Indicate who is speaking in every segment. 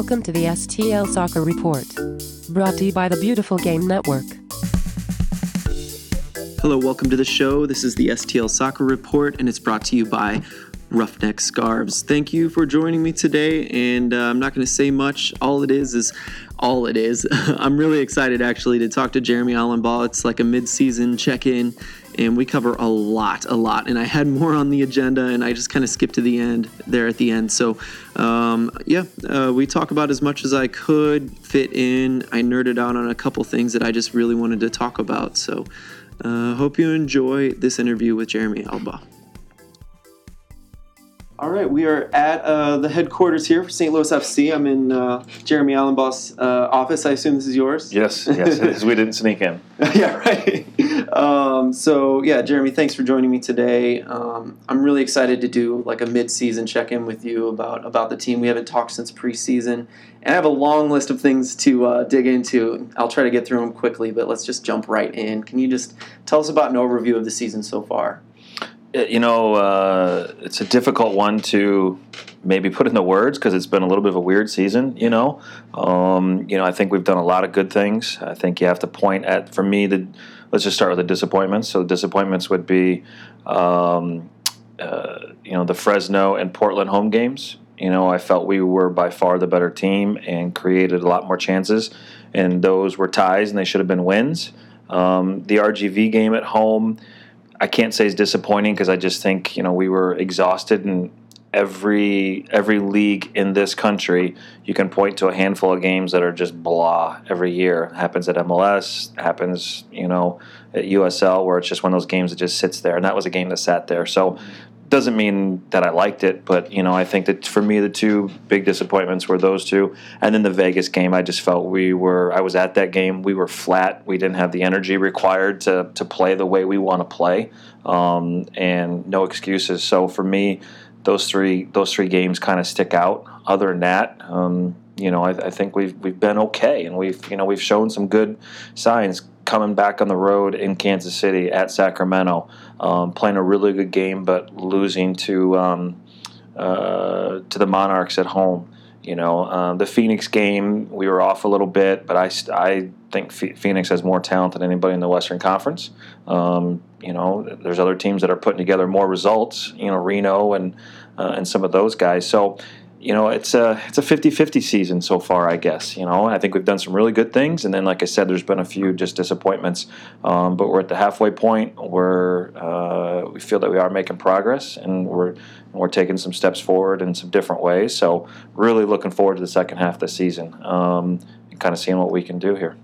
Speaker 1: Welcome to the STL Soccer Report. Brought to you by the Beautiful Game Network.
Speaker 2: Hello, welcome to the show. This is the STL Soccer Report, and it's brought to you by Roughneck Scarves. Thank you for joining me today, and uh, I'm not going to say much. All it is is all it is. I'm really excited actually to talk to Jeremy Alumbaugh. It's like a mid-season check-in, and we cover a lot, a lot. And I had more on the agenda, and I just kind of skipped to the end there at the end. So, um, yeah, uh, we talk about as much as I could fit in. I nerded out on a couple things that I just really wanted to talk about. So. Uh, hope you enjoy this interview with Jeremy Alba. All right, we are at uh, the headquarters here for St. Louis FC. I'm in uh, Jeremy Alumbaugh's uh, office. I assume this is yours.
Speaker 3: Yes, yes, we didn't sneak in.
Speaker 2: yeah, right. Um, so yeah, Jeremy, thanks for joining me today. Um, I'm really excited to do like a mid-season check-in with you about about the team. We haven't talked since preseason, and I have a long list of things to uh, dig into. I'll try to get through them quickly, but let's just jump right in. Can you just tell us about an overview of the season so far?
Speaker 3: You know, uh, it's a difficult one to maybe put in the words because it's been a little bit of a weird season. You know, um, you know, I think we've done a lot of good things. I think you have to point at, for me, the let's just start with the disappointments. So the disappointments would be, um, uh, you know, the Fresno and Portland home games. You know, I felt we were by far the better team and created a lot more chances, and those were ties and they should have been wins. Um, the RGV game at home I can't say it's disappointing because I just think you know we were exhausted and every every league in this country. You can point to a handful of games that are just blah every year. Happens at MLS happens you know at USL where it's just one of those games that just sits there. And that was a game that sat there. So doesn't mean that I liked it, but you know, I think that for me the two big disappointments were those two, and then the Vegas game. I just felt we were. I was at that game. We were flat. We didn't have the energy required to to play the way we want to play, um, and no excuses. So for me, those three those three games kind of stick out. Other than that. Um, you know, I, I think we've we've been okay, and we've you know we've shown some good signs coming back on the road in Kansas City at Sacramento, um, playing a really good game, but losing to um, uh, to the Monarchs at home. You know, um, the Phoenix game we were off a little bit, but I, I think Phoenix has more talent than anybody in the Western Conference. Um, you know, there's other teams that are putting together more results. You know, Reno and uh, and some of those guys. So you know, it's a it's a 50-50 season so far, I guess. You know, I think we've done some really good things, and then, like I said, there's been a few just disappointments. Um, but we're at the halfway point where uh, we feel that we are making progress, and we're we're taking some steps forward in some different ways. So, really looking forward to the second half of the season um, and kind of seeing what we can do here.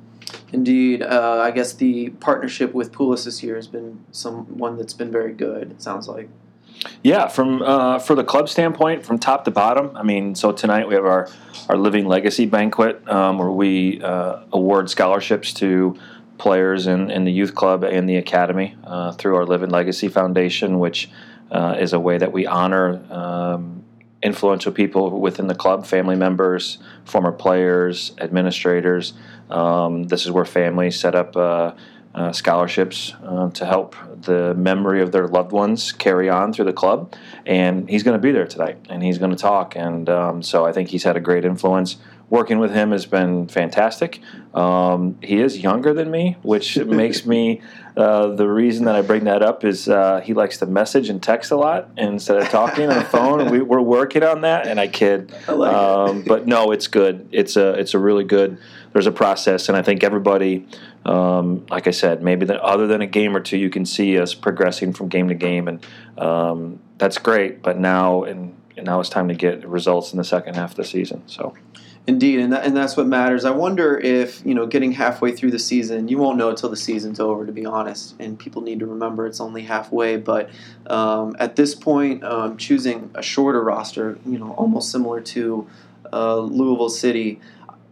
Speaker 2: Indeed, uh, I guess the partnership with Pulis this year has been some one that's been very good. It sounds like.
Speaker 3: Yeah, from uh, for the club standpoint, from top to bottom. I mean, so tonight we have our our Living Legacy banquet um, where we uh, award scholarships to players in, in the youth club and the academy uh, through our Living Legacy Foundation, which uh, is a way that we honor um, influential people within the club, family members, former players, administrators. Um, this is where families set up uh, scholarships uh, to help the memory of their loved ones carry on through the club. And he's going to be there tonight and he's going to talk. And um, so I think he's had a great influence. Working with him has been fantastic. Um, he is younger than me, which makes me uh, the reason that I bring that up is uh, he likes to message and text a lot instead of talking on the phone. We, are working on that, and I kid.
Speaker 2: I like
Speaker 3: um, but no, it's good. It's a it's a really good. There's a process, and I think everybody um, like I said, maybe the, other than a game or two, you can see us progressing from game to game, and um, that's great. But now, and, and, now it's time to get results in the second half of the season. So,
Speaker 2: indeed, and that, and that's what matters. I wonder if you know, getting halfway through the season, you won't know until the season's over, to be honest. And people need to remember it's only halfway. But um, at this point, um, choosing a shorter roster, you know, almost similar to uh, Louisville City.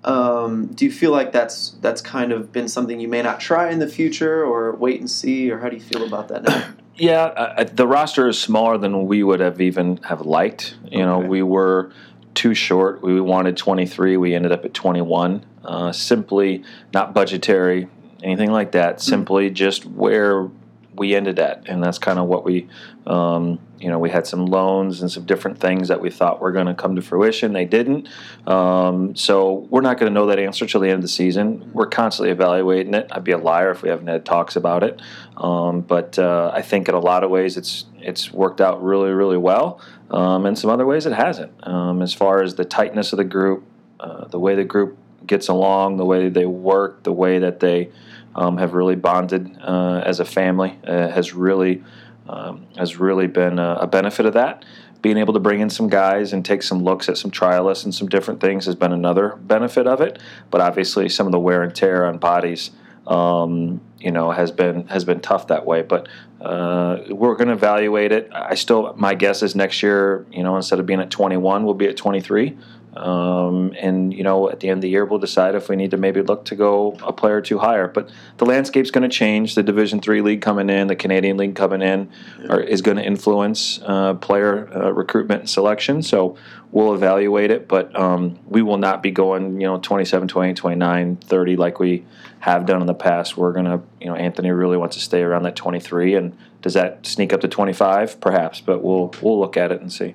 Speaker 2: Um, do you feel like that's that's kind of been something you may not try in the future, or wait and see, or how do you feel about that now?
Speaker 3: Yeah, uh, the roster is smaller than we would have even have liked. You okay. know, we were too short. We wanted 23. We ended up at 21. Uh, simply not budgetary, anything like that. Mm-hmm. Simply just where we ended at, and that's kind of what we, um, you know, we had some loans and some different things that we thought were going to come to fruition. They didn't. Um, so we're not going to know that answer till the end of the season. We're constantly evaluating it. I'd be a liar if we haven't had talks about it. Um, but uh, I think in a lot of ways it's it's worked out really really well. Um, in some other ways it hasn't. Um, as far as the tightness of the group, uh, the way the group gets along, the way they work, the way that they um, have really bonded uh, as a family uh, has really um, has really been a, a, benefit of that. Being able to bring in some guys and take some looks at some trialists and some different things has been another benefit of it. But obviously, some of the wear and tear on bodies, um, you know, has been has been tough that way. But uh, we're going to evaluate it. I still, my guess is next year, you know, instead of being at 21, we'll be at 23. Um, and you know, at the end of the year, we'll decide if we need to maybe look to go a player or two higher. But the landscape's going to change. The Division Three league coming in, the Canadian league coming in, are, is going to influence uh, player uh, recruitment and selection. So we'll evaluate it, but um, we will not be going, you know, 27, 28, 29, 30 like we have done in the past. We're going to, you know, Anthony really wants to stay around that 23, and does that sneak up to 25? Perhaps, but we'll we'll look at it and see.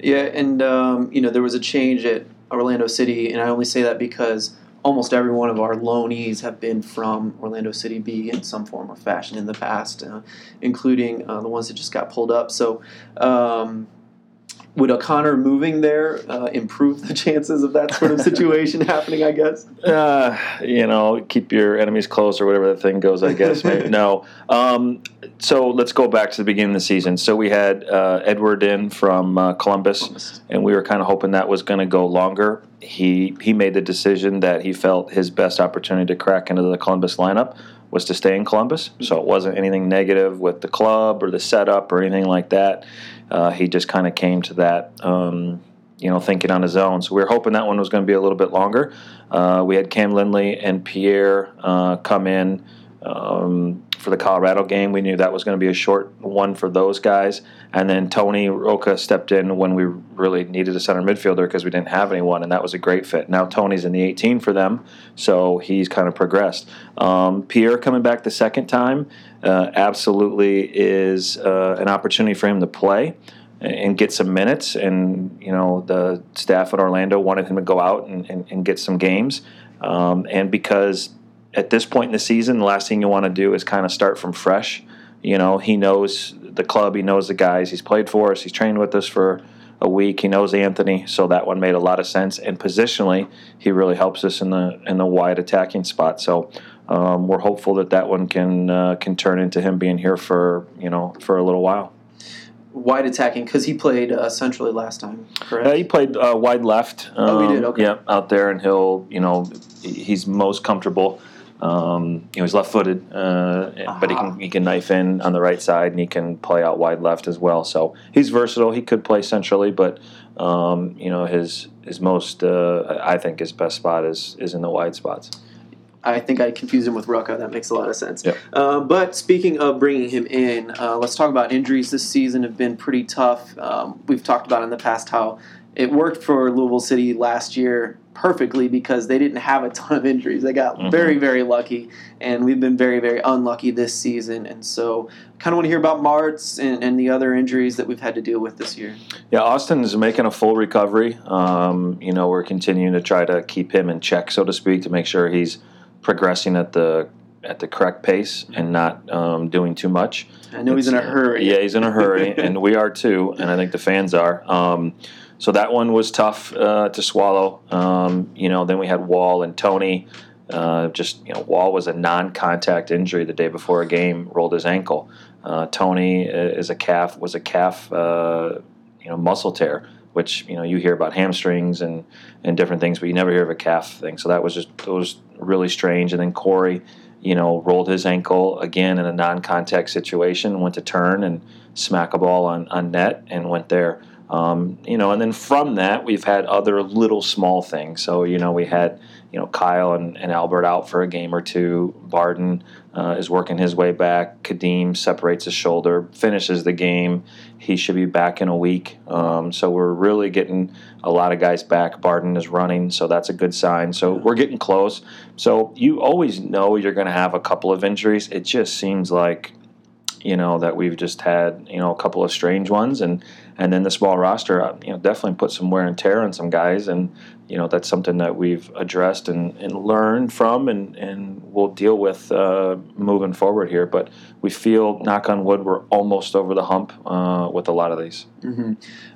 Speaker 2: Yeah, and um, you know there was a change at Orlando City, and I only say that because almost every one of our loanees have been from Orlando City B in some form or fashion in the past, uh, including uh, the ones that just got pulled up. So. Um, would O'Connor moving there uh, improve the chances of that sort of situation happening? I guess.
Speaker 3: Uh, you know, keep your enemies close or whatever the thing goes. I guess. no. Um, so let's go back to the beginning of the season. So we had uh, Edward in from uh, Columbus, Columbus, and we were kind of hoping that was going to go longer. He he made the decision that he felt his best opportunity to crack into the Columbus lineup was to stay in Columbus. So it wasn't anything negative with the club or the setup or anything like that. Uh, he just kind of came to that. Um, you know, thinking on his own. So we were hoping that one was going to be a little bit longer. Uh, we had Cam Lindley and Pierre uh, come in. Um, for the Colorado game. We knew that was going to be a short one for those guys. And then Tony Rocha stepped in when we really needed a center midfielder because we didn't have anyone, and that was a great fit. Now Tony's in the 18 for them, so he's kind of progressed. Um, Pierre coming back the second time uh, absolutely is uh, an opportunity for him to play and get some minutes. And you know the staff at Orlando wanted him to go out and, and, and get some games. Um, and because at this point in the season, the last thing you want to do is kind of start from fresh. You know, he knows the club, he knows the guys, he's played for us, he's trained with us for a week. He knows Anthony, so that one made a lot of sense. And positionally, he really helps us in the in the wide attacking spot. So um, we're hopeful that that one can uh, can turn into him being here for you know for a little while.
Speaker 2: Wide attacking because he played uh, centrally last time. Correct.
Speaker 3: Uh, he played uh, wide left.
Speaker 2: Um, oh, he did. Um, okay.
Speaker 3: Yeah, out there, and he'll you know he's most comfortable um, you know, he's left-footed, uh, uh-huh. but he can he can knife in on the right side, and he can play out wide left as well. So he's versatile. He could play centrally, but um, you know, his his most uh, I think his best spot is is in the wide spots.
Speaker 2: I think I confused him with Rocha. That makes a lot of sense. Yep. Uh, but speaking of bringing him in, uh, let's talk about injuries this season have been pretty tough. Um, we've talked about in the past how it worked for Louisville City last year perfectly because they didn't have a ton of injuries. They got mm-hmm. very, very lucky, and we've been very, very unlucky this season. And so, kind of want to hear about Martz and, and, the other injuries that we've had to deal with this year.
Speaker 3: Yeah, Austin is making a full recovery. Um, you know, we're continuing to try to keep him in check, so to speak, to make sure he's progressing at the at the correct pace and not um, doing too much.
Speaker 2: I know it's, he's in a hurry.
Speaker 3: Yeah, he's in a hurry, and we are too, and I think the fans are. Um, so that one was tough uh, to swallow. Um, you know, then we had Wall and Tony. Uh, just you know, Wall was a non-contact injury the day before a game, rolled his ankle. Uh, Tony uh, is a calf was a calf uh, you know muscle tear, which you know you hear about hamstrings and and different things, but you never hear of a calf thing. So that was just it was really strange. And then Corey, you know, rolled his ankle again in a non-contact situation, went to turn and smack a ball on on net and went there. Um, you know, and then from that, we've had other little small things. So, you know, we had, you know, Kyle and, and Albert out for a game or two. Barden uh, is working his way back. Kadeem separates his shoulder, finishes the game. He should be back in a week. Um, so we're really getting a lot of guys back. Barden is running, so that's a good sign. So we're getting close. So you always know you're going to have a couple of injuries. It just seems like you know, that we've just had, you know, a couple of strange ones, and and then the small roster, uh, you know, definitely put some wear and tear on some guys, and you know, that's something that we've addressed and, and learned from, and and we'll deal with uh, moving forward here. But we feel, knock on wood, we're almost over the hump uh, with a lot of these.
Speaker 2: Mm-hmm.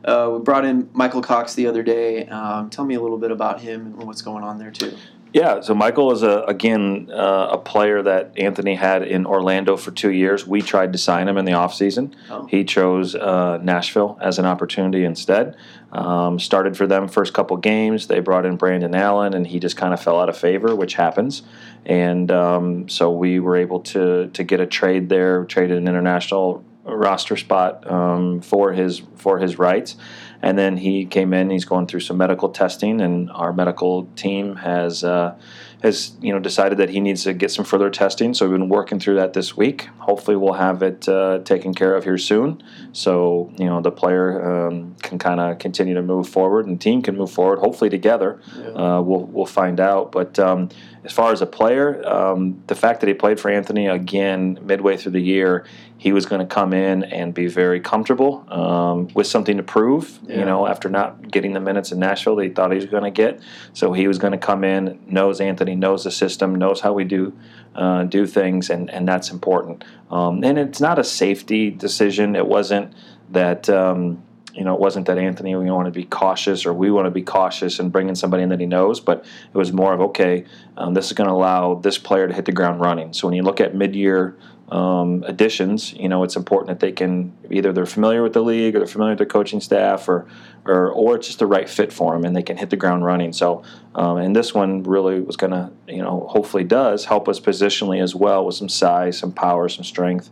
Speaker 2: Uh, we brought in Michael Cox the other day. Um, tell me a little bit about him and what's going on there too.
Speaker 3: Yeah, so Michael is a again uh, a player that Anthony had in Orlando for two years. We tried to sign him in the offseason.
Speaker 2: Oh.
Speaker 3: He chose uh, Nashville as an opportunity instead. Um, started for them first couple games. They brought in Brandon Allen, and he just kind of fell out of favor, which happens. And um, so we were able to to get a trade there, traded an international roster spot um, for his for his rights. And then he came in. He's going through some medical testing, and our medical team has uh, has you know decided that he needs to get some further testing. So we've been working through that this week. Hopefully, we'll have it uh, taken care of here soon. So you know the player um, can kind of continue to move forward, and the team can move forward. Hopefully, together. Uh, we'll we'll find out. But um, as far as a player, um, the fact that he played for Anthony again midway through the year, he was going to come in and be very comfortable um, with something to prove.
Speaker 2: Yeah.
Speaker 3: You know, after not getting the minutes in Nashville, that he thought he was going to get. So he was going to come in, knows Anthony, knows the system, knows how we do uh, do things, and and that's important. Um, and it's not a safety decision. It wasn't that. Um, you know, it wasn't that Anthony, we want to be cautious or we want to be cautious and bring in somebody in that he knows, but it was more of, okay, um, this is going to allow this player to hit the ground running. So when you look at mid year um, additions, you know, it's important that they can either they're familiar with the league or they're familiar with their coaching staff or, or, or it's just the right fit for them and they can hit the ground running. So, um, and this one really was going to, you know, hopefully does help us positionally as well with some size, some power, some strength.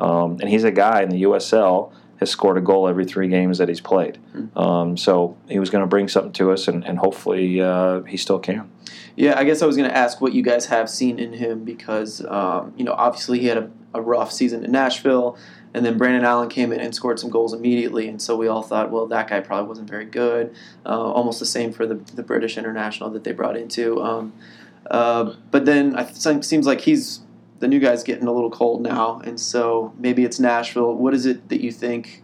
Speaker 3: Um, and he's a guy in the USL has scored a goal every three games that he's played. Um, so he was going to bring something to us, and, and hopefully uh, he still can.
Speaker 2: Yeah, I guess I was going to ask what you guys have seen in him because, um, you know, obviously he had a, a rough season in Nashville, and then Brandon Allen came in and scored some goals immediately, and so we all thought, well, that guy probably wasn't very good. Uh, almost the same for the, the British international that they brought into. Um, uh, but then I th- seems like he's the new guy's getting a little cold now, and so maybe it's Nashville. What is it that you think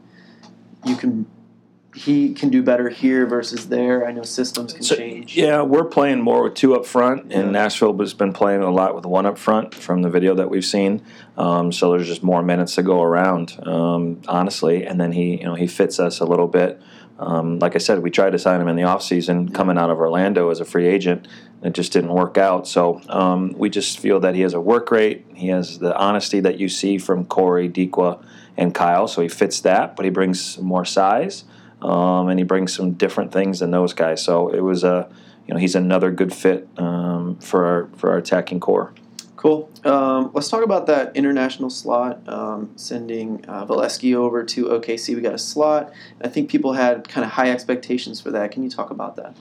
Speaker 2: you can he can do better here versus there? I know systems can
Speaker 3: So,
Speaker 2: change.
Speaker 3: yeah, we're playing more with two up front,
Speaker 2: Yeah.
Speaker 3: and Nashville has been playing a lot with one up front from the video that we've seen. Um, so there's just more minutes to go around, um, honestly. And then he, you know, he fits us a little bit. Um, like I said, we tried to sign him in the offseason coming out of Orlando as a free agent. It just didn't work out. So um, we just feel that he has a work rate. He has the honesty that you see from Corey, Dikwa, and Kyle. So he fits that, but he brings more size um, and he brings some different things than those guys. So it was a, you know, he's another good fit um, for our for our attacking core.
Speaker 2: Cool. Um, let's talk about that international slot. Um, sending uh, Volesky over to OKC, we got a slot. I think people had kind of high expectations for that. Can you talk about that?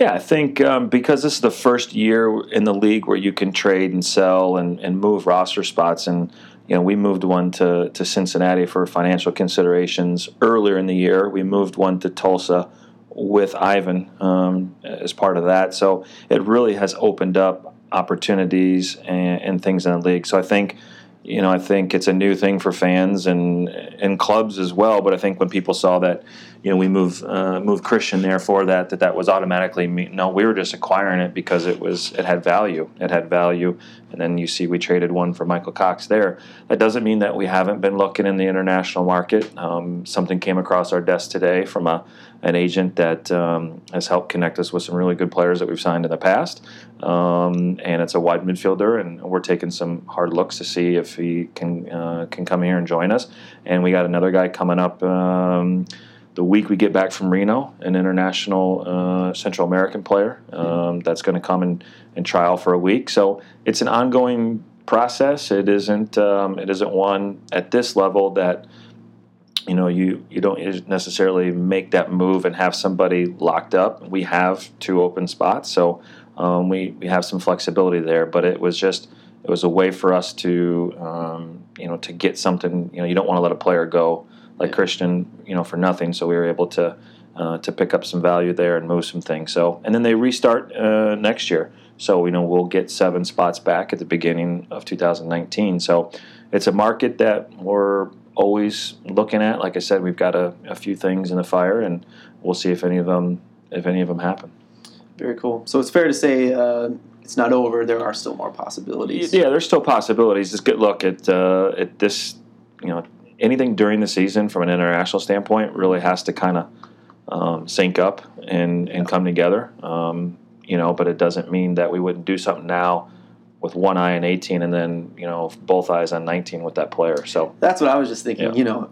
Speaker 3: Yeah, I think um, because this is the first year in the league where you can trade and sell and, and move roster spots, and you know we moved one to, to Cincinnati for financial considerations earlier in the year. We moved one to Tulsa with Ivan um, as part of that, so it really has opened up opportunities and, and things in the league. So I think you know, I think it's a new thing for fans and and clubs as well. But I think when people saw that, you know, we move uh, move Christian there for that, that that was automatically me- no. We were just acquiring it because it was it had value. It had value, and then you see we traded one for Michael Cox there. That doesn't mean that we haven't been looking in the international market. Um, something came across our desk today from a an agent that um, has helped connect us with some really good players that we've signed in the past. Um, and it's a wide midfielder, and we're taking some hard looks to see if he can uh, can come here and join us. And we got another guy coming up um, the week we get back from Reno, an international uh, Central American player um, that's going to come and, and trial for a week. So it's an ongoing process. It isn't um, it isn't one at this level that you know you you don't necessarily make that move and have somebody locked up. We have two open spots, so um, we we have some flexibility there. But it was just it was a way for us to um, you know to get something. You know you don't want to let a player go like. Christian you know for nothing. So we were able to. Uh, to pick up some value there and move some things. So, and then they restart uh, next year. So, you know, we'll get seven spots back at the beginning of 2019. So, it's a market that we're always looking at. Like I said, we've got a, a few things in the fire, and we'll see if any of them if any of them happen.
Speaker 2: Very cool. So it's fair to say uh, it's not over. There are still more possibilities.
Speaker 3: Yeah, there's still possibilities. Just good look at uh, at this. You know, anything during the season from an international standpoint really has to kind of um, sync up and and come together. Um, you know, but it doesn't mean that we wouldn't do something now with one eye on 18 and then you know both eyes on 19 with that player. So
Speaker 2: That's what I was just thinking.
Speaker 3: Yeah.
Speaker 2: You know,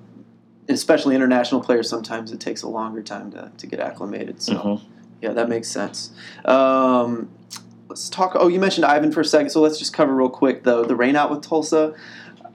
Speaker 2: especially international players, sometimes it takes a longer time to, to get acclimated. So
Speaker 3: Mhm.
Speaker 2: yeah, that makes sense. Um, let's talk. Oh, you mentioned Ivan for a second, so let's just cover real quick the the rain out with Tulsa.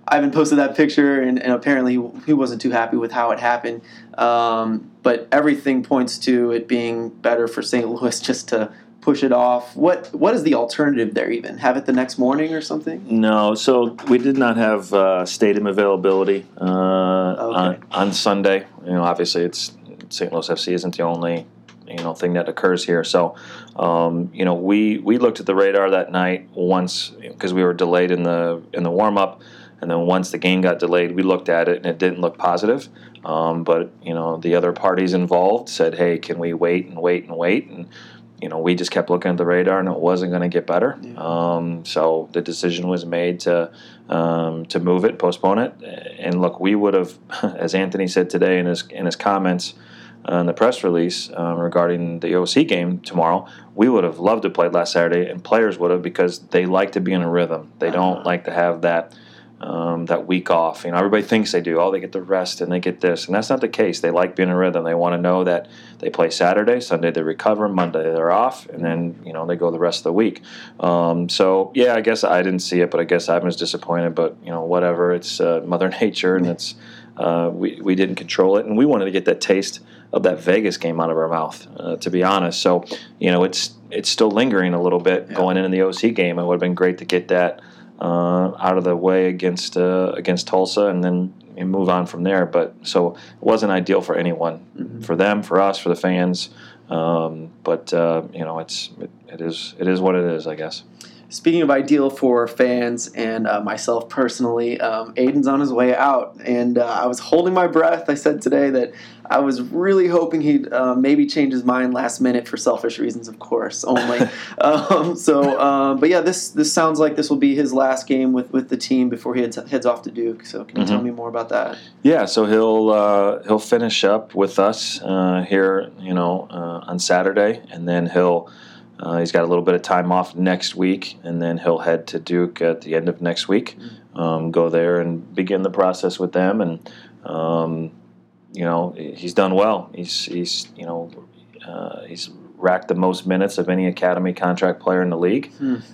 Speaker 2: Ivan posted that picture, and, and apparently he, he wasn't too happy with how it happened. Um, but everything points to it being better for St. Louis just to push it off. What what is the alternative there? Even have it the next morning or something?
Speaker 3: No, so we did not have uh, stadium availability uh, on, on Sunday. You know, obviously, it's St. Louis FC isn't the only you know thing that occurs here. So, um, you know, we we looked at the radar that night once because we were delayed in the in the warm up, and then once the game got delayed, we looked at it and it didn't look positive. Um, but you know, the other parties involved said, "Hey, can we wait and wait and wait?" and you know, we just kept looking at the radar, and it wasn't going to get better. Um, so the decision was made to um, to move it, postpone it. And look, we would have, as Anthony said today in his in his comments uh, in the press release um, regarding the OC game tomorrow, we would have loved to play last Saturday, and players would have because they like to be in a rhythm. They don't like to have that. Um, that week off, you know, everybody thinks they do. Oh, they get the rest and they get this, and that's not the case. They like being in rhythm. They want to know that they play Saturday, Sunday they recover, Monday they're off, and then you know they go the rest of the week. Um, so yeah, I guess I didn't see it, but I guess I was disappointed. But you know, whatever. It's uh, Mother Nature, and it's uh, we we didn't control it, and we wanted to get that taste of that Vegas game out of our mouth, uh, to be honest. So you know, it's it's still lingering a little bit going into the OC game. It would have been great to get that uh, out of the way against uh, against Tulsa, and then and move on from there. But so it wasn't ideal for anyone, for them, for us, for the fans. Um, but uh, you know, it's it, it is it is what it is, I guess.
Speaker 2: Speaking of ideal for fans and uh, myself personally, um, Aiden's on his way out, and uh, I was holding my breath. I said today that I was really hoping he'd uh, maybe change his mind last minute for selfish reasons, of course, only. um, so, um, but yeah, this this sounds like this will be his last game with, with the team before he heads, heads off to Duke. So, can you tell me more about that?
Speaker 3: Yeah, so he'll uh, he'll finish up with us uh, here, you know, uh, on Saturday, and then he'll uh, he's got a little bit of time off next week, and then he'll head to Duke at the end of next week. Um, go there and begin the process with them, and um, you know he's done well. He's he's you know uh, he's racked the most minutes of any academy contract player in the league,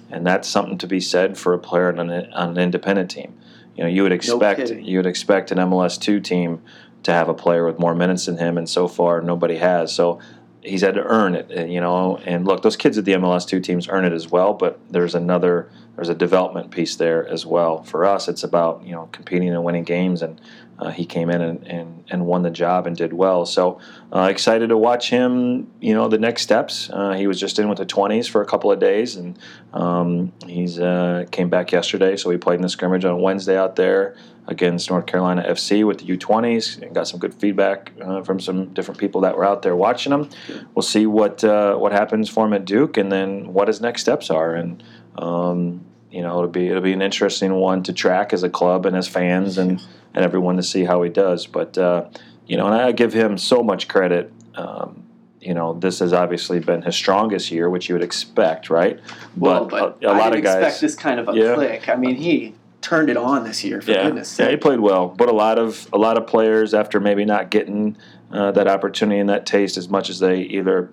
Speaker 3: and that's something to be said for a player on an, on an independent team. You know, you would expect
Speaker 2: kidding.
Speaker 3: you would expect an MLS two team to have a player with more minutes than him, and so far nobody has. So he's had to earn it, you know. And look, those kids at the MLS two teams earn it as well, but there's another there's a development piece there as well. For us, it's about you know competing and winning games, and uh, he came in and, and, and won the job and did well. So uh, excited to watch him. You know the next steps. Uh, he was just in with the 20s for a couple of days, and um, he's uh, came back yesterday. So we played in the scrimmage on Wednesday out there against North Carolina FC with the U20s and got some good feedback uh, from some different people that were out there watching him. We'll see what uh, what happens for him at Duke, and then what his next steps are. And um, you know, it'll be it'll be an interesting one to track as a club and as fans and and everyone to see how he does. But uh, you know, and I give him so much credit. Um, you know, this has obviously been his strongest year, which you would expect, right?
Speaker 2: Well, but
Speaker 3: a, a lot of guys
Speaker 2: expect this kind of a
Speaker 3: Yeah.
Speaker 2: click. I mean, he turned it on this year. For
Speaker 3: yeah,
Speaker 2: goodness
Speaker 3: yeah, he played well. But a lot of a lot of players, after maybe not getting uh, that opportunity and that taste as much as they either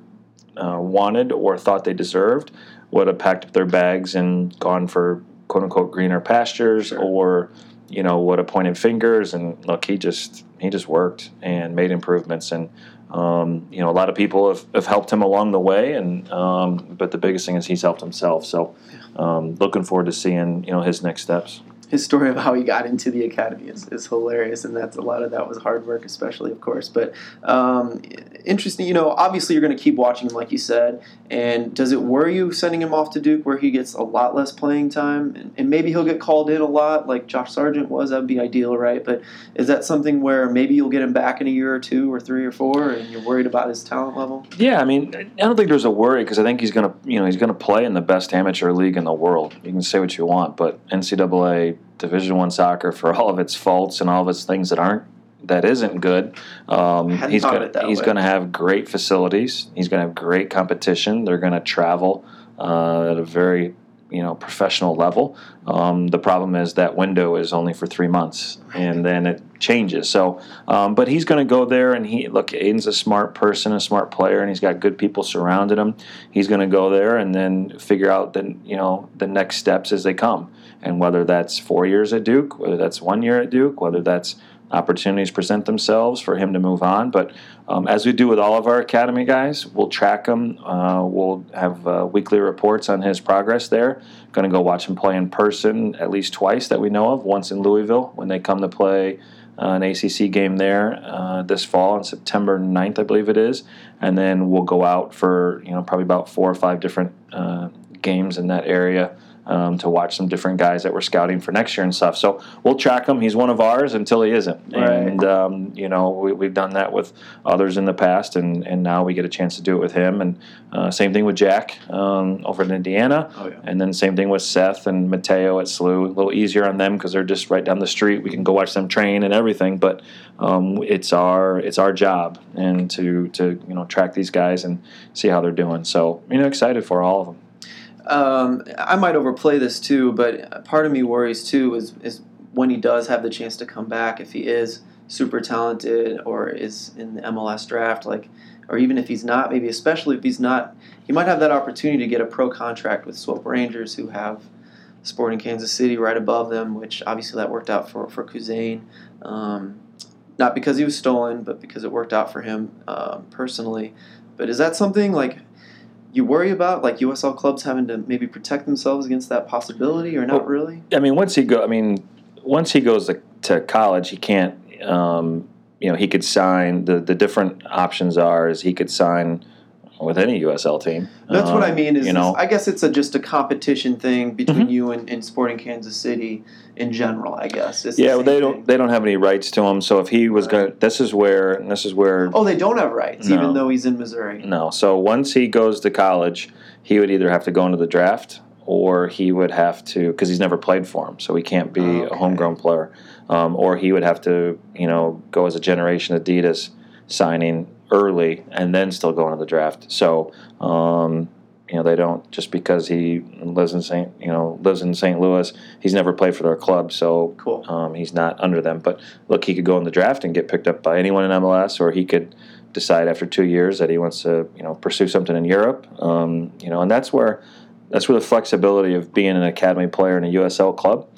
Speaker 3: uh, wanted or thought they deserved, would have packed up their bags and gone for quote unquote greener pastures,
Speaker 2: Sure.
Speaker 3: or you know would have pointed fingers. And look, he just he just worked and made improvements and. Um, you know, a lot of people have, have helped him along the way, and um, but the biggest thing is he's helped himself. So, um, looking forward to seeing you know his next steps.
Speaker 2: His story of how he got into the academy is, is hilarious, and that's a lot of that was hard work, especially of course. But um, interesting, you know. Obviously, you're going to keep watching him, like you said. And does it worry you sending him off to Duke, where he gets a lot less playing time, and, and maybe he'll get called in a lot, like Josh Sargent was? That would be ideal, right? But is that something where maybe you'll get him back in a year or two, or three or four, and you're worried about his talent level?
Speaker 3: Yeah, I mean, I don't think there's a worry because I think he's going to, you know, he's going to play in the best amateur league in the world. You can say what you want, but NCAA Division One soccer, for all of its faults and all of its things that aren't that isn't good, um, he's
Speaker 2: thought of
Speaker 3: going
Speaker 2: it that
Speaker 3: he's going to have great facilities. He's going to have great competition. They're going to travel uh, at a very you know professional level. Um, the problem is that window is only for three months, and then it changes. So, um, but he's going to go there, and he look. Aiden's a smart person, a smart player, and he's got good people surrounding him. He's going to go there and then figure out the you know the next steps as they come, and whether that's four years at Duke, whether that's one year at Duke, whether that's opportunities present themselves for him to move on. But um, as we do with all of our academy guys, we'll track him. Uh, we'll have uh, weekly reports on his progress there. Going to go watch him play in person at least twice that we know of. Once in Louisville when they come to play uh, an ACC game there uh, this fall on September 9th, I believe it is, and then we'll go out for you know probably about four or five different uh, games in that area um, to watch some different guys that we're scouting for next year and stuff. So we'll track him. He's one of ours until he isn't,
Speaker 2: Right.
Speaker 3: and um, you know we, we've done that with others in the past, and, and now we get a chance to do it with him. And uh, same thing with Jack um, over in Indiana,
Speaker 2: Oh, yeah.
Speaker 3: and then same thing with Seth and Mateo at SLU. A little easier on them because they're just right down the street. We can go watch them train and everything, but um, it's our it's our job and to to you know track these guys and see how they're doing. So you know excited for all of them.
Speaker 2: Um, I might overplay this too, but part of me worries too is is when he does have the chance to come back, if he is super talented or is in the MLS draft, like, or even if he's not, maybe especially if he's not, he might have that opportunity to get a pro contract with Swope Rangers, who have Sporting Kansas City right above them, which obviously that worked out for for Kuzain. Um, not because he was stolen, but because it worked out for him um, personally. But is that something like you worry about, like USL clubs having to maybe protect themselves against that possibility, or not
Speaker 3: Well,
Speaker 2: really?
Speaker 3: I mean, once he go, I mean, once he goes to, to college, he can't. Um, you know, he could sign. the The different options are is he could sign with any USL team.
Speaker 2: That's what I
Speaker 3: Um,
Speaker 2: mean. Is,
Speaker 3: you know,
Speaker 2: I guess it's a, just a competition thing between
Speaker 3: Mhm.
Speaker 2: you and, and Sporting Kansas City in general. I guess. It's the
Speaker 3: yeah, well, they
Speaker 2: thing.
Speaker 3: don't they don't have any rights to him. So if he was
Speaker 2: Right.
Speaker 3: going, this is where this is where
Speaker 2: Oh, they don't have rights,
Speaker 3: No.
Speaker 2: even though he's in Missouri.
Speaker 3: No. So once he goes to college, he would either have to go into the draft or he would have to because he's never played for him, so he can't be
Speaker 2: Okay.
Speaker 3: a homegrown player. Um, or he would have to, you know, go as a Generation Adidas signing early and then still go into the draft. So, um, you know, they don't just because he lives in St. You know lives in St. Louis, he's never played for their club, so
Speaker 2: Cool.
Speaker 3: um, he's not under them. But look, he could go in the draft and get picked up by anyone in MLS, or he could decide after two years that he wants to, you know, pursue something in Europe. Um, you know, and that's where that's where the flexibility of being an academy player in a USL club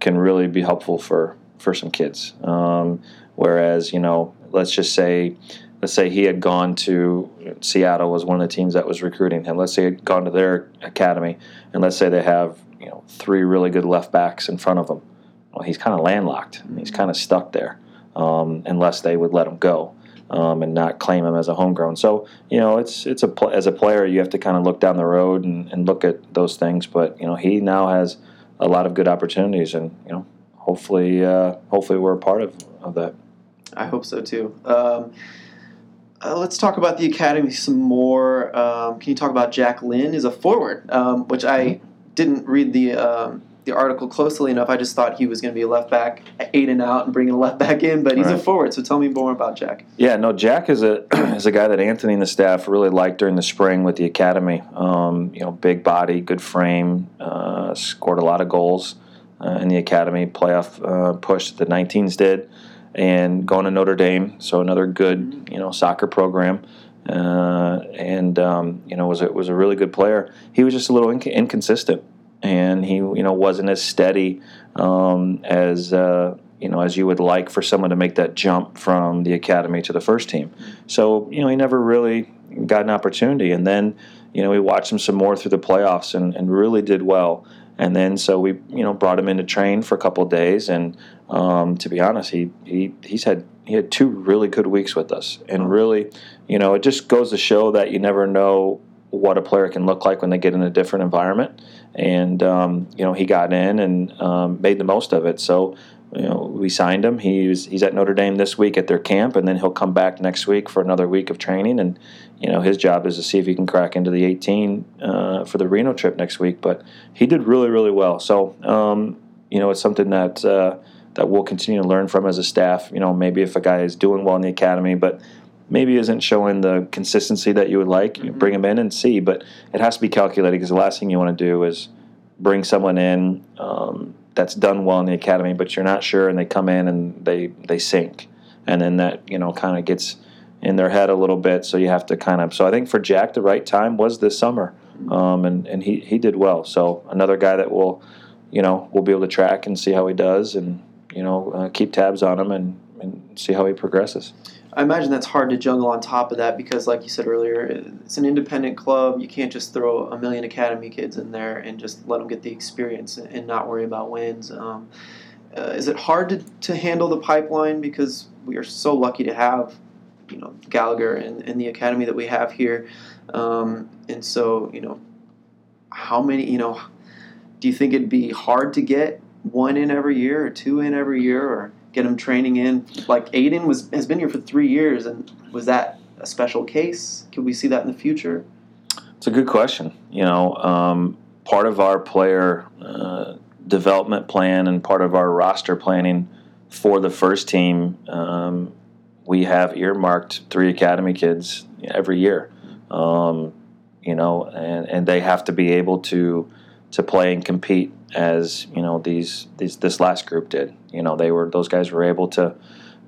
Speaker 3: can really be helpful for for some kids. Um, whereas, you know, let's just say. Let's say he had gone to Seattle was one of the teams that was recruiting him. Let's say he had gone to their academy, and let's say they have you know three really good left backs in front of him well, he's kind of landlocked. He's kind of stuck there um, unless they would let him go um, and not claim him as a homegrown. So you know, it's it's a as a player you have to kind of look down the road and, and look at those things. But you know, he now has a lot of good opportunities, and you know, hopefully, uh, hopefully we're a part of, of that.
Speaker 2: I hope so too. Um, uh, let's talk about the academy some more. Um, can you talk about Jack Lynn? Is a forward, um, which I didn't read the um, the article closely enough. I just thought he was going to be a left back, eight and out, and bringing a left back in. But he's a forward. So tell me more about Jack.
Speaker 3: Yeah, no, Jack is a is a guy that Anthony and the staff really liked during the spring with the academy. Um, you know, big body, good frame, uh, scored a lot of goals uh, in the academy playoff uh, push that the 19s did, and going to Notre Dame, so another good you know soccer program. Uh, and um, you know was a, was a really good player. He was just a little inc- inconsistent, and he you know wasn't as steady um, as uh, you know as you would like for someone to make that jump from the academy to the first team. So you know he never really got an opportunity, and then you know we watched him some more through the playoffs and, and really did well. And then so we you know brought him in to train for a couple days, and um, to be honest, he he he's had he had two really good weeks with us, and really, you know, it just goes to show that you never know what a player can look like when they get in a different environment. And um, you know, he got in and um, made the most of it. So you know, we signed him. He's he's at Notre Dame this week at their camp, and then he'll come back next week for another week of training. And you know, his job is to see if he can crack into the 18 uh, for the Reno trip next week. But he did really, really well. So um, you know, it's something that uh, that we'll continue to learn from as a staff. You know, maybe if a guy is doing well in the academy, but maybe isn't showing the consistency that you would like, mm-hmm. you bring him in and see. But it has to be calculated because the last thing you want to do is bring someone in. Um, that's done well in the academy, but you're not sure, and they come in and they they sink, and then that you know kind of gets in their head a little bit. So you have to kind of. So I think for Jack, the right time was this summer, um, and and he he did well. So another guy that will, you know, we'll be able to track and see how he does, and you know, uh, keep tabs on him and and see how he progresses.
Speaker 2: I imagine that's hard to juggle on top of that because, like you said earlier, it's an independent club. You can't just throw a million academy kids in there and just let them get the experience and not worry about wins. Um, uh, is it hard to, to handle the pipeline because we are so lucky to have, you know, Gallagher and, and the academy that we have here, um, and so you know, how many you know, do you think it'd be hard to get one in every year or two in every year or get them training in. Like Aiden was has been here for three years, and was that a special case? Could we see that in the future?
Speaker 3: It's a good question. You know, um, part of our player uh, development plan and part of our roster planning for the first team, um, we have earmarked three academy kids every year. Um, you know, and, and they have to be able to to play and compete as you know these these this last group did. You know, they were those guys were able to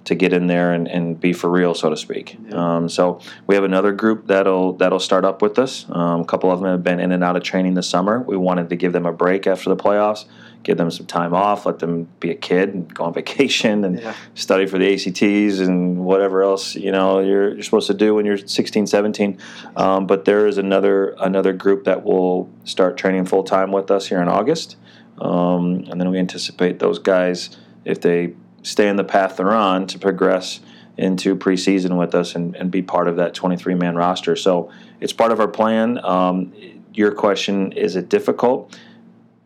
Speaker 3: to get in there and, and be for real, so to speak. Yeah. Um, so we have another group that'll that'll start up with us. Um, a couple of them have been in and out of training this summer. We wanted to give them a break after the playoffs, give them some time off, let them be a kid and go on vacation and yeah. study for the ACTs and whatever else you know you're, you're supposed to do when you're 16, 17. Um, but there is another another group that will start training full time with us here in August, um, and then we anticipate those guys if they stay in the path they're on to progress into preseason with us and, and be part of that 23 man roster. So it's part of our plan. Um, your question is it difficult?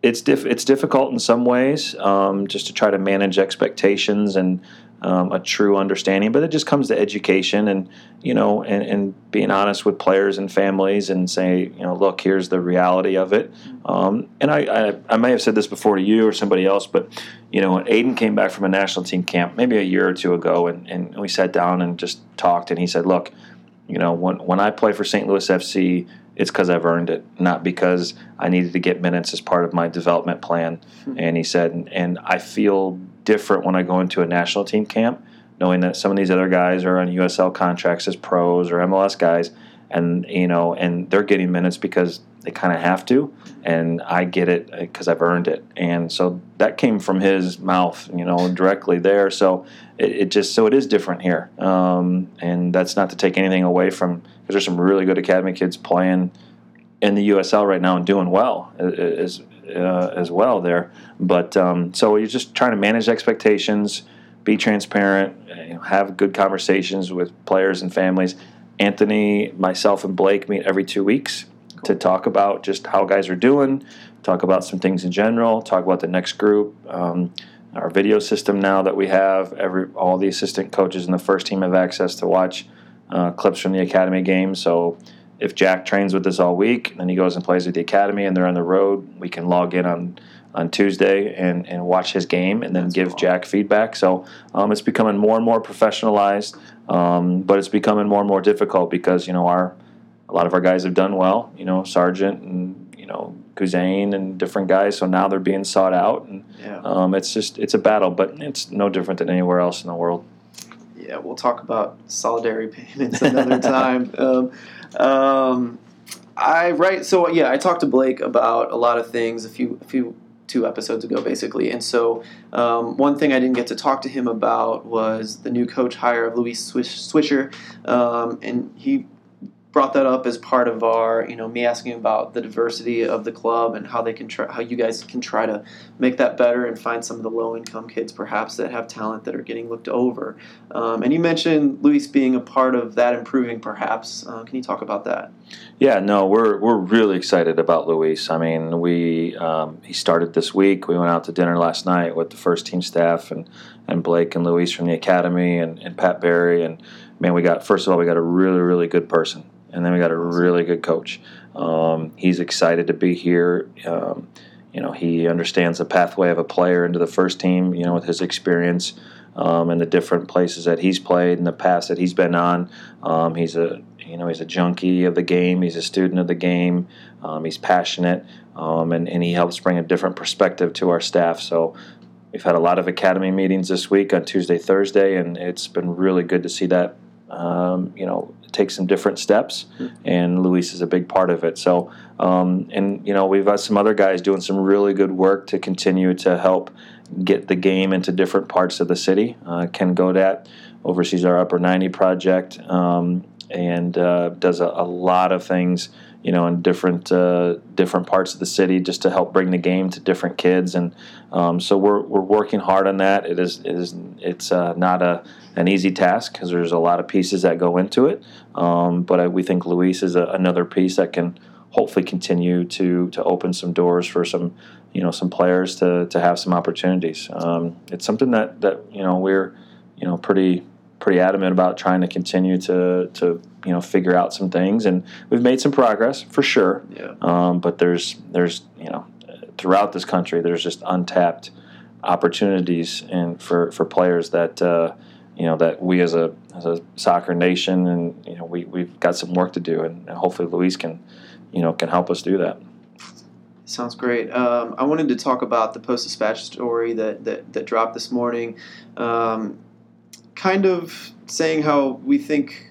Speaker 3: It's diff- it's difficult in some ways um, just to try to manage expectations and um, a true understanding. But it just comes to education and you know and, and, being honest with players and families and say you know look here's the reality of it. Um, and I, I, I may have said this before to you or somebody else, but you know when Aiden came back from a national team camp maybe a year or two ago, and, and we sat down and just talked, and he said, look, you know when when I play for St. Louis FC it's because I've earned it, not because I needed to get minutes as part of my development plan. Mm-hmm. And he said, and, and I feel different when I go into a national team camp, knowing that some of these other guys are on USL contracts as pros or MLS guys, and you know, and they're getting minutes because they kind of have to, and I get it because I've earned it. And so that came from his mouth, you know, directly there. So it, it just so it is different here, um, and that's not to take anything away from because there's some really good academy kids playing in the USL right now and doing well as uh, as well there. But um, so you're just trying to manage expectations, be transparent, you know, have good conversations with players and families. Anthony, myself, and Blake meet every two weeks cool. to talk about just how guys are doing, talk about some things in general, talk about the next group. Um, our video system now that we have, every all the assistant coaches in the first team have access to watch uh, clips from the academy games. So if Jack trains with us all week, then he goes and plays with the academy, and they're on the road, we can log in on on Tuesday and, and watch his game, and then That's give cool. Jack feedback. So um, it's becoming more and more professionalized, um, but it's becoming more and more difficult because you know our a lot of our guys have done well. You know, Sargent and you know Kuzain and different guys. So now they're being sought out, and yeah. um, it's just it's a battle, but it's no different than anywhere else in the world
Speaker 2: yeah, we'll talk about solidarity payments another time. Um, um, I right, so yeah, I talked to Blake about a lot of things a few a few two episodes ago, basically, and so um, one thing I didn't get to talk to him about was the new coach hire of Luis Swisher, um, and he brought that up as part of our, you know, me asking about the diversity of the club and how they can try, how you guys can try to make that better and find some of the low income kids perhaps that have talent that are getting looked over. Um, and you mentioned Luis being a part of that improving, perhaps. Uh, can you talk about that?
Speaker 3: Yeah, no, we're we're really excited about Luis. I mean, we um, he started this week. We went out to dinner last night with the first team staff and and Blake and Luis from the academy and, and Pat Barry and man, we got first of all we got a really really good person and then we got a really good coach. Um, he's excited to be here. Um, you know, he understands the pathway of a player into the first team. You know, with his experience um, and the different places that he's played and the past that he's been on. Um, he's a you know he's a junkie of the game. He's a student of the game. Um, he's passionate, um, and and he helps bring a different perspective to our staff. So. We've had a lot of academy meetings this week on Tuesday, Thursday, and it's been really good to see that um, you know, take some different steps, and Luis is a big part of it. So, um, and you know, we've got some other guys doing some really good work to continue to help get the game into different parts of the city. Uh, Ken Godat oversees our Upper 90 project um, and uh, does a, a, lot of things, you know, in different uh, different parts of the city just to help bring the game to different kids. And um, so we're, we're working hard on that. It is it is it's uh, not a an easy task because there's a lot of pieces that go into it. Um, but I, we think Luis is a, another piece that can hopefully continue to to open some doors for some you know some players to to have some opportunities. Um, it's something that that you know we're you know pretty pretty adamant about trying to continue to to you know figure out some things, and we've made some progress for sure.
Speaker 2: Yeah.
Speaker 3: Um, but there's there's you know throughout this country there's just untapped opportunities and for for players that. Uh, you know that we as a as a soccer nation and you know we we've got some work to do and, hopefully Luis can you know can help us do that.
Speaker 2: Sounds great. Um, I wanted to talk about the Post Dispatch story that, that, that dropped this morning. Um, kind of saying how we think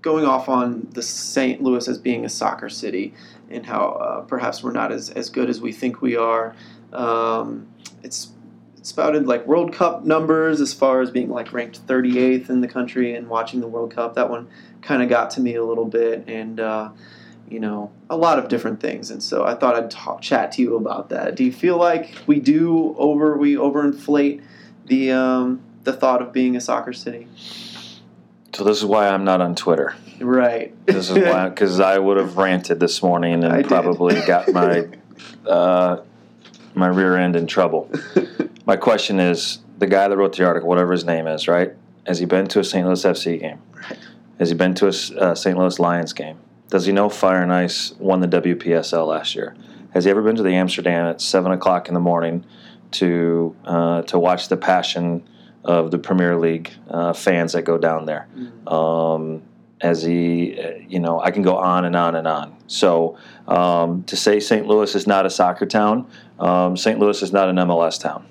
Speaker 2: going off on the St. Louis as being a soccer city and how uh, perhaps we're not as, as good as we think we are. Um, it's spouted like World Cup numbers as far as being like ranked 38th in the country and watching the World Cup. That one kind of got to me a little bit, and uh, you know, a lot of different things. And so I thought I'd talk, chat to you about that. Do you feel like we do over we overinflate the um, the thought of being a soccer city?
Speaker 3: So this is why I'm not on Twitter.
Speaker 2: Right.
Speaker 3: This is why because I would have ranted this morning and probably got my uh, my rear end in trouble. my question is: the guy that wrote the article, whatever his name is, right? Has he been to a St. Louis FC game?
Speaker 2: Right.
Speaker 3: Has he been to a uh, St. Louis Lions game? Does he know Fire and Ice won the WPSL last year? Has he ever been to the Amsterdam at seven o'clock in the morning to uh, to watch the passion of the Premier League uh, fans that go down there? Mm-hmm. Um, as he, uh, you know, I can go on and on and on. So um, to say St. Louis is not a soccer town, um, St. Louis is not an MLS town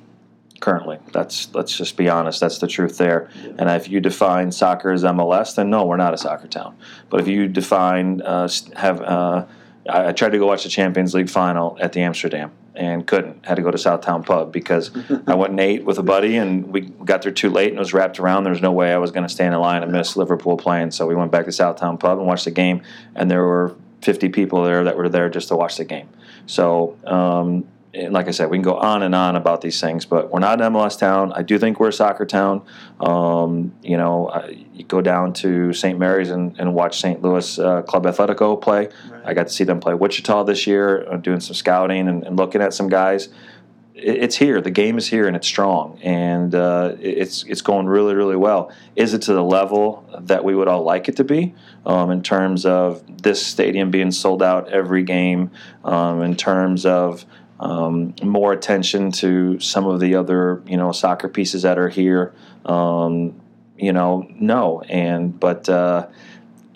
Speaker 3: currently. That's let's just be honest. That's the truth there. And if you define soccer as MLS, then no, we're not a soccer town. But if you define uh, have, uh, I, I tried to go watch the Champions League final at the Amsterdam and couldn't. Had to go to Southtown Pub because I went and ate with a buddy, and we got there too late and it was wrapped around. There was no way I was going to stand in line and miss Liverpool playing. So we went back to Southtown Pub and watched the game, and there were 50 people there that were there just to watch the game. So um, like I said, we can go on and on about these things, but we're not an MLS town. I do think we're a soccer town. Um, you know, I, you go down to St. Mary's and, and watch St. Louis uh, Club Atletico play. Right. I got to see them play Wichita this year, uh, doing some scouting and, and, looking at some guys. It, it's here. The game is here, and it's strong, and uh, it's it's going really, really well. Is it to the level that we would all like it to be? Um, in terms of this stadium being sold out every game, um, in terms of um, more attention to some of the other you know soccer pieces that are here. Um, you know, no, and but uh,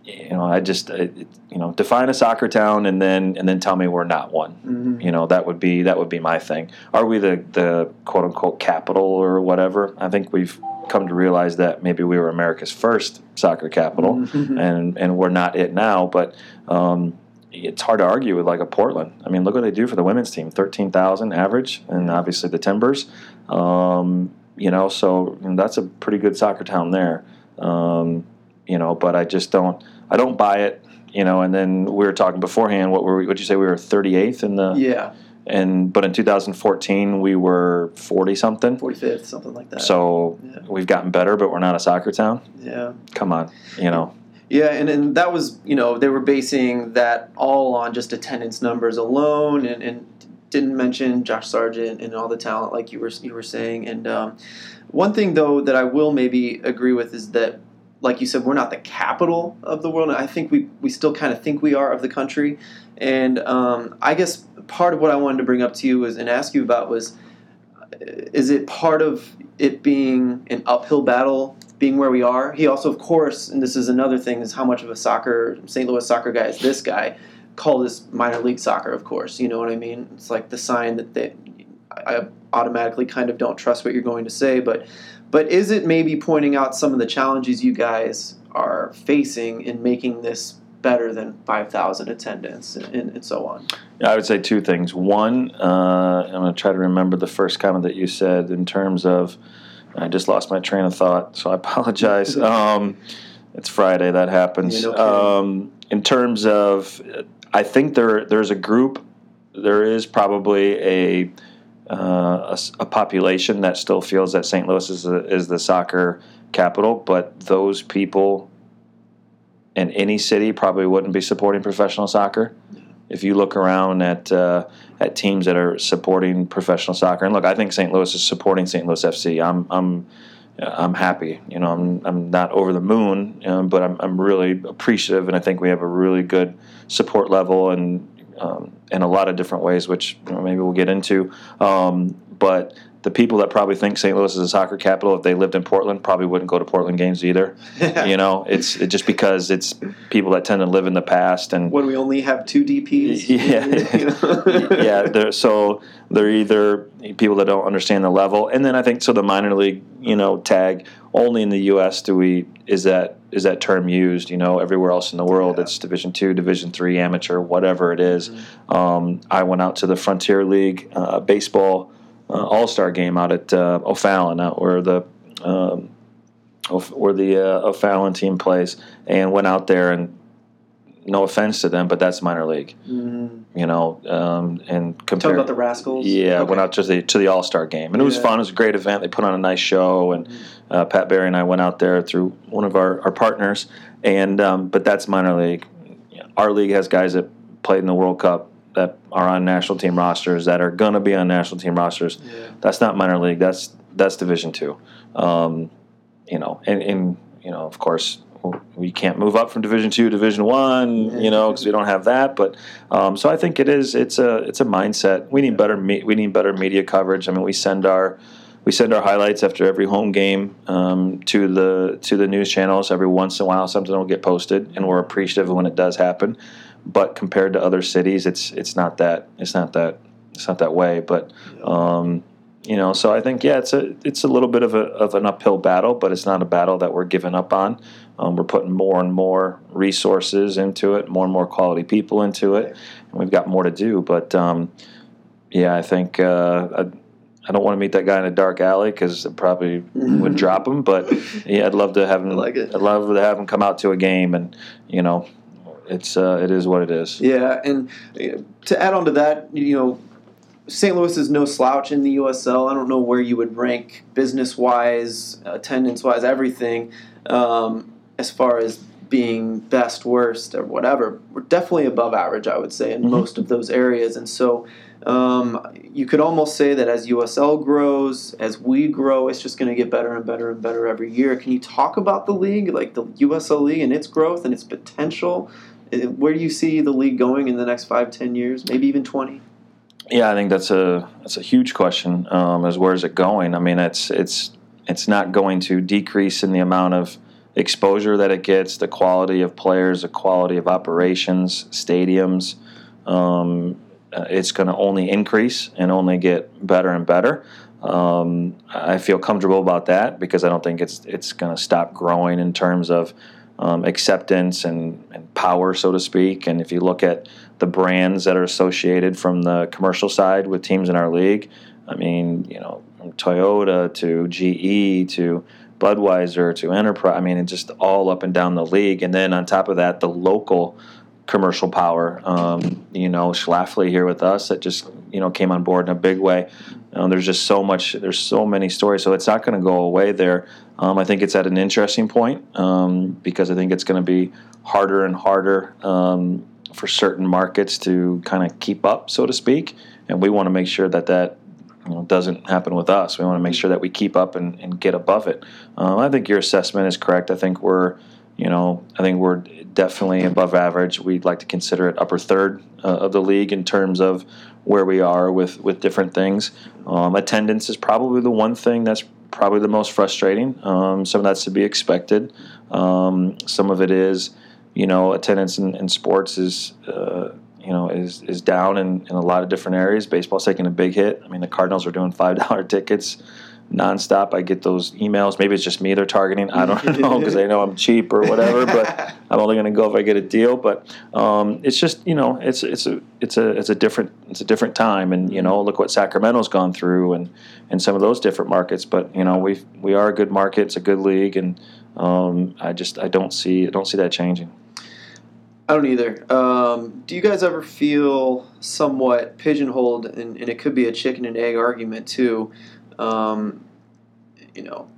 Speaker 3: you know, I just uh, you know define a soccer town and then and then tell me we're not one. Mm-hmm. You know, that would be that would be my thing. Are we the the quote unquote capital or whatever? I think we've come to realize that maybe we were America's first soccer capital, mm-hmm. and and we're not it now, but. Um, it's hard to argue with like a Portland. I mean, look what they do for the women's team: thirteen thousand average, and obviously the Timbers. Um, you know, so that's a pretty good soccer town there. Um, you know, but I just don't. I don't buy it you know, and then we were talking beforehand. What were we? What'd you say? We were 38th in the
Speaker 2: Yeah,
Speaker 3: and but in 2014 we were 40 something.
Speaker 2: 45th, something like that.
Speaker 3: So
Speaker 2: Yeah.
Speaker 3: we've gotten better, but we're not a soccer town.
Speaker 2: yeah.
Speaker 3: Come on, you know.
Speaker 2: Yeah, and, and that was, you know, they were basing that all on just attendance numbers alone and, and didn't mention Josh Sargent and all the talent like you were you were saying. And um, one thing though that I will maybe agree with is that like you said, we're not the capital of the world. And I think we, we still kind of think we are of the country. And um, I guess part of what I wanted to bring up to you was and ask you about was is it part of it being an uphill battle being where we are he also of course and this is another thing is how much of a soccer st louis soccer guy is this guy call this minor league soccer of course you know what i mean it's like the sign that they i automatically kind of don't trust what you're going to say but but is it maybe pointing out some of the challenges you guys are facing in making this better than 5000 attendance and, and, and so on Yeah,
Speaker 3: I would say two things. One, uh, I'm going to try to remember the first comment that you said in terms of. I just lost my train of thought, so I apologize. um, it's Friday, that happens.
Speaker 2: Yeah, no
Speaker 3: um, in terms of, I think there there's a group, there is probably a uh, a, a population that still feels that St. Louis is, the is the soccer capital, but those people in any city probably wouldn't be supporting professional soccer. If you look around at uh, at teams that are supporting professional soccer, and look, I think St. Louis is supporting St. Louis FC. I'm I'm I'm happy. You know, I'm I'm not over the moon, um, but I'm I'm really appreciative, and I think we have a really good support level and um, in a lot of different ways, which you know, maybe we'll get into. Um, but the people that probably think St. Louis is a soccer capital, if they lived in Portland, probably wouldn't go to Portland games either. you know, it's it just because it's people that tend to live in the past and
Speaker 2: when we only have two DPs.
Speaker 3: yeah,
Speaker 2: you know?
Speaker 3: yeah. So they're either people that don't understand the level, and then I think so. The minor league, you know, tag only in the U.S. do we is that is that term used? You know, everywhere else in the world,
Speaker 2: Yeah.
Speaker 3: it's Division two, Division three, amateur, whatever it is. Um, I went out to the Frontier League uh, baseball All Star game out at uh, O'Fallon, out where the um, where the uh, O'Fallon team plays, and went out there and. No offense to them, but that's minor league
Speaker 2: Mm.
Speaker 3: you know, um, and
Speaker 2: Talk
Speaker 3: compare.
Speaker 2: about the Rascals.
Speaker 3: yeah,
Speaker 2: Okay.
Speaker 3: went out to the to the All Star game, and it was fun. It was a great event. They put on a nice show, and uh, Pat Barry and I went out there through one of our, our partners. And um, but that's minor league. Our league has guys that played in the World Cup that are on national team rosters that are gonna be on national team rosters.
Speaker 2: Yeah.
Speaker 3: That's not minor league. That's that's Division two. Um, you know, and, and you know, of course, we can't move up from Division two, to Division one. You know, because we don't have that. But um, so I think it is. It's a it's a mindset. We need better. Me- we need better media coverage. I mean, we send our we send our highlights after every home game um, to the to the news channels. Every once in a while, something will get posted, and we're appreciative when it does happen. But compared to other cities, it's it's not that it's not that it's not that way. But um, you know, so I think yeah, it's a it's a little bit of a of an uphill battle, but it's not a battle that we're giving up on. Um, we're putting more and more resources into it, more and more quality people into it, and we've got more to do. But um, yeah, I think uh, I, I don't want to meet that guy in a dark alley because it probably would drop him. But yeah, I'd love to have him.
Speaker 2: I like it.
Speaker 3: I'd love to have him come out to a game, and you know, it's uh, it is what it is.
Speaker 2: Yeah, and uh, to add on to that, you know, St. Louis is no slouch in the USL. I don't know where you would rank business wise, attendance wise, everything, um, as far as being best, worst, or whatever. We're definitely above average, I would say, in
Speaker 3: Mhm.
Speaker 2: most of those areas. And so um, you could almost say that as USL grows, as we grow, it's just going to get better and better and better every year. Can you talk about the league, like the USL league and its growth and its potential? Uh, Where do you see the league going in the next five, ten years, maybe even twenty?
Speaker 3: Yeah, I think that's a that's a huge question. Um, is where is it going? I mean, it's it's it's not going to decrease in the amount of exposure that it gets, the quality of players, the quality of operations, stadiums. Um, uh, it's going to only increase and only get better and better. Um, I feel comfortable about that because I don't think it's it's going to stop growing in terms of um, acceptance and, and power, so to speak. And if you look at the brands that are associated from the commercial side with teams in our league, I mean, you know, from Toyota to GE to Budweiser to Enterprise. I mean, it's just all up and down the league. And then on top of that, the local commercial power. Um, you know, Schlafly here with us that just you know came on board in a big way. Um, there's just so much. There's so many stories, so it's not going to go away there. Um, I think it's at an interesting point um, because I think it's going to be harder and harder um, for certain markets to kind of keep up, so to speak. And we want to make sure that that you know, doesn't happen with us. We want to make sure that we keep up and, and get above it. Um, I think your assessment is correct. I think we're you know, I think we're definitely above average. We'd like to consider it upper third uh, of the league in terms of where we are with, with different things. Um, attendance is probably the one thing that's probably the most frustrating. Um, some of that's to be expected. Um, some of it is, you know, attendance in, in sports is, uh, you know, is is down in, in a lot of different areas. Baseball's taking a big hit. I mean, the Cardinals are doing five dollar tickets nonstop. I get those emails. Maybe it's just me they're targeting. I don't know because they know I'm cheap or whatever. but I'm only going to go if I get a deal. But um, it's just you know it's it's a it's a it's a different it's a different time. And you know look what Sacramento's gone through and and some of those different markets. But you know we we are a good market. It's a good league, and um, I just I don't see I don't see that changing.
Speaker 2: I don't either. Um, do you guys ever feel somewhat pigeonholed, and, and, it could be a chicken and egg argument too, um, you know,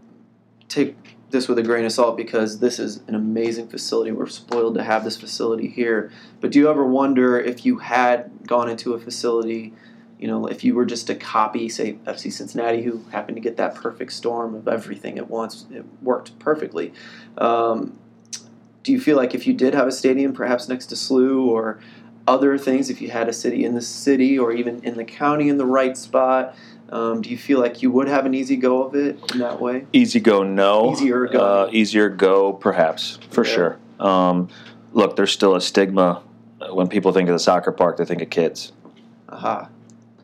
Speaker 2: take this with a grain of salt because this is an amazing facility. We're spoiled to have this facility here. But do you ever wonder if you had gone into a facility, you know, if you were just to copy, say, FC Cincinnati, who happened to get that perfect storm of everything at once, it worked perfectly. Um, do you feel like if you did have a stadium, perhaps next to SLU or other things, if you had a city in the city or even in the county in the right spot, um, do you feel like you would have an easy go of it in that way?
Speaker 3: Easy go, no.
Speaker 2: Easier go.
Speaker 3: Uh, easier go, perhaps, for yeah. sure. Um, look, there's still a stigma when people think of the soccer park, they think of kids.
Speaker 2: Aha. Uh-huh.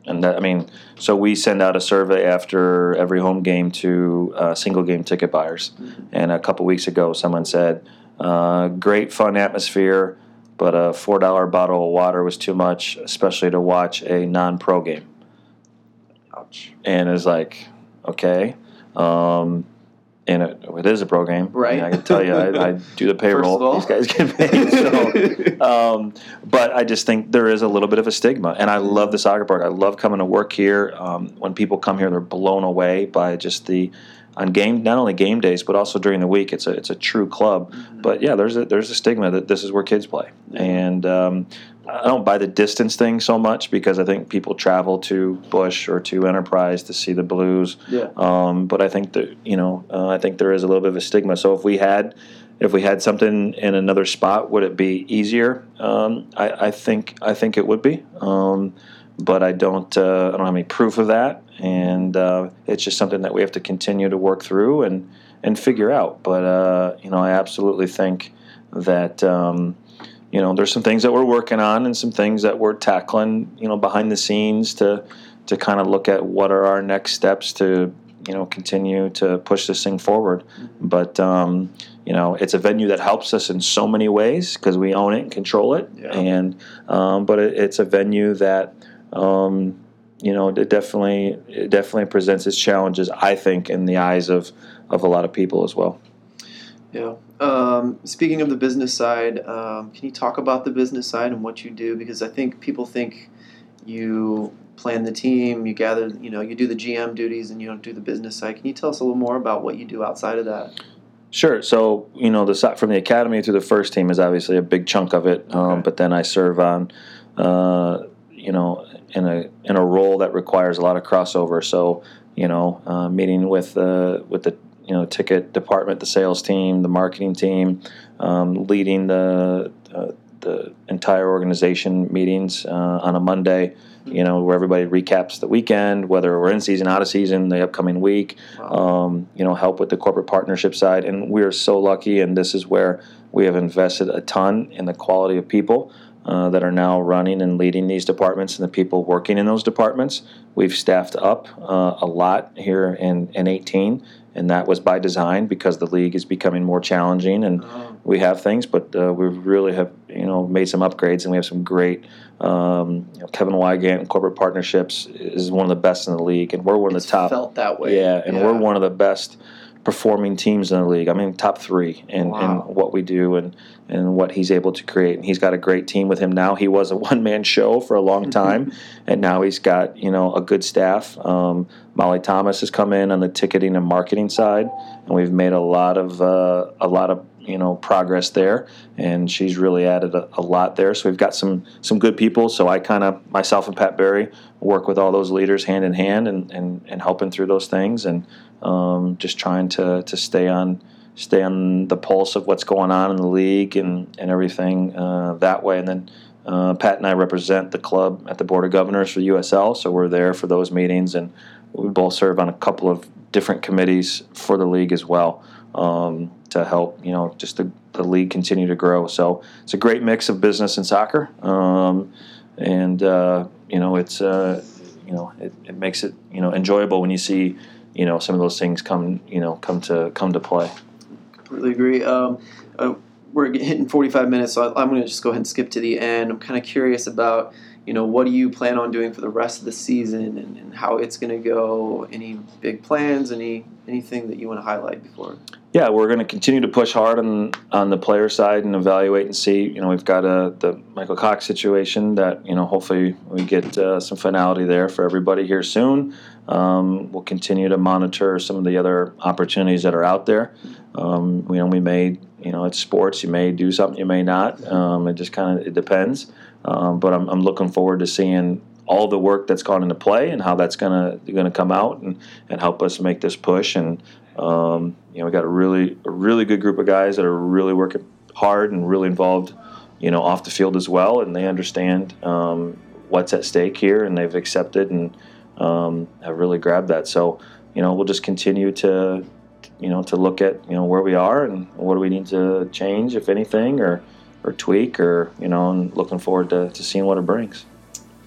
Speaker 3: And that, I mean, so we send out a survey after every home game to uh, single game ticket buyers. Mm-hmm. And a couple weeks ago, someone said, uh, "Great fun atmosphere, but a four dollar bottle of water was too much, especially to watch a non pro game." And it's like, okay. Um, and it, it is a pro game.
Speaker 2: Right. I,
Speaker 3: mean, I can tell you, I, I do the payroll. These guys get paid. So, um, but I just think there is a little bit of a stigma. And I love the soccer park. I love coming to work here. Um, when people come here, they're blown away by just the on game not only game days but also during the week. It's a it's a true club. Mm-hmm. But yeah, there's a there's a stigma that this is where kids play, and um, I don't buy the distance thing so much because I think people travel to Busch or to Enterprise to see the Blues.
Speaker 2: Yeah.
Speaker 3: Um, but I think that you know uh, I think there is a little bit of a stigma. So if we had if we had something in another spot, would it be easier? Um, I, I, think I think it would be. Um, but I don't uh, I don't have any proof of that, and uh, it's just something that we have to continue to work through and and figure out. But uh, you know, I absolutely think that um, you know there's some things that we're working on and some things that we're tackling you know behind the scenes to to kind of look at what are our next steps to you know continue to push this thing forward. But um, you know, it's a venue that helps us in so many ways because we own it and control it,
Speaker 2: yeah.
Speaker 3: and um, but it, it's a venue that um, you know, it definitely it definitely presents its challenges. I think in the eyes of of a lot of people as well.
Speaker 2: Yeah. Um, speaking of the business side, um, can you talk about the business side and what you do? Because I think people think you plan the team, you gather, you know, you do the GM duties, and you don't do the business side. Can you tell us a little more about what you do outside of that?
Speaker 3: Sure. So you know, the from the academy to the first team is obviously a big chunk of it, um, okay. but then I serve on. Uh, you know, in a in a role that requires a lot of crossover. So, you know, uh, meeting with the with the you know ticket department, the sales team, the marketing team, um, leading the uh, the entire organization meetings uh, on a Monday. You know, where everybody recaps the weekend, whether we're in season, out of season, the upcoming week. Wow. Um, you know, help with the corporate partnership side, and we are so lucky. And this is where we have invested a ton in the quality of people. Uh, that are now running and leading these departments and the people working in those departments. We've staffed up uh, a lot here in, in 18, and that was by design because the league is becoming more challenging and oh. we have things, but uh, we really have you know made some upgrades and we have some great. Um, you know, Kevin Wygant and corporate partnerships is one of the best in the league, and we're one of
Speaker 2: it's
Speaker 3: the top.
Speaker 2: Felt that way,
Speaker 3: yeah, and yeah. we're one of the best performing teams in the league. I mean, top three in,
Speaker 2: Wow.
Speaker 3: in what we do and and what he's able to create. And he's got a great team with him now. He was a one man show for a long time, and now he's got you know a good staff. Um, Molly Thomas has come in on the ticketing and marketing side, and we've made a lot of uh, a lot of you know progress there. And she's really added a, a lot there. So we've got some some good people. So I kind of myself and Pat Berry work with all those leaders hand in hand and and, and helping through those things and um, just trying to to stay on stay on the pulse of what's going on in the league and and everything uh, that way. And then uh, Pat and I represent the club at the Board of Governors for USL, so we're there for those meetings, and we both serve on a couple of different committees for the league as well um, to help you know just the, the league continue to grow. So it's a great mix of business and soccer, um, and uh, you know it's uh, you know it, it makes it you know enjoyable when you see you know some of those things come you know come to come to play.
Speaker 2: Completely agree. Um, uh, we're hitting 45 minutes, so I'm going to just go ahead and skip to the end. I'm kind of curious about, you know, what do you plan on doing for the rest of the season and, and how it's going to go? Any big plans? Any anything that you want to highlight before?
Speaker 3: Yeah, we're going to continue to push hard on on the player side and evaluate and see. You know, we've got a the Michael Cox situation that you know hopefully we get uh, some finality there for everybody here soon. Um, we'll continue to monitor some of the other opportunities that are out there. Um, you know, we may you know it's sports. You may do something, you may not. Um, it just kind of it depends. Um, but I'm, I'm looking forward to seeing all the work that's gone into play and how that's gonna gonna come out and, and help us make this push. And um, you know we got a really a really good group of guys that are really working hard and really involved you know off the field as well. And they understand um, what's at stake here and they've accepted and um, have really grabbed that. So you know we'll just continue to you know to look at you know where we are and what do we need to change if anything or or tweak or you know and looking forward to, to seeing what it brings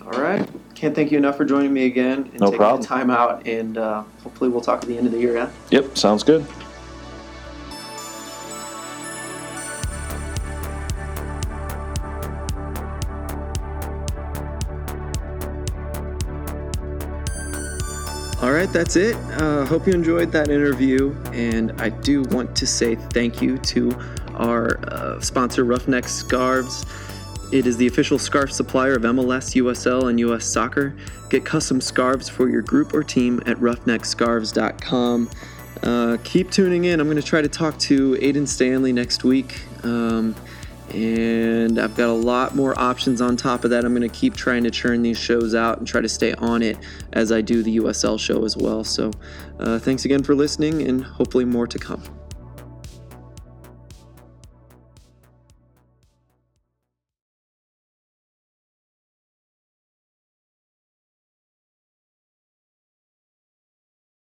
Speaker 2: All right. Can't thank you enough for joining me again and
Speaker 3: No
Speaker 2: taking
Speaker 3: problem.
Speaker 2: the time out. And uh, hopefully we'll talk at the end of the year. Yeah.
Speaker 3: yep sounds good
Speaker 2: All right, that's it. Uh, hope you enjoyed that interview. And I do want to say thank you to our uh, sponsor, Roughneck Scarves. It is the official scarf supplier of MLS, USL, and US Soccer. Get custom scarves for your group or team at roughneckscarves.com. Uh, keep tuning in. I'm going to try to talk to Aiden Stanley next week. Um, and I've got a lot more options on top of that. I'm going to keep trying to churn these shows out and try to stay on it as I do the USL show as well. So, uh, thanks again for listening, and hopefully, more to come.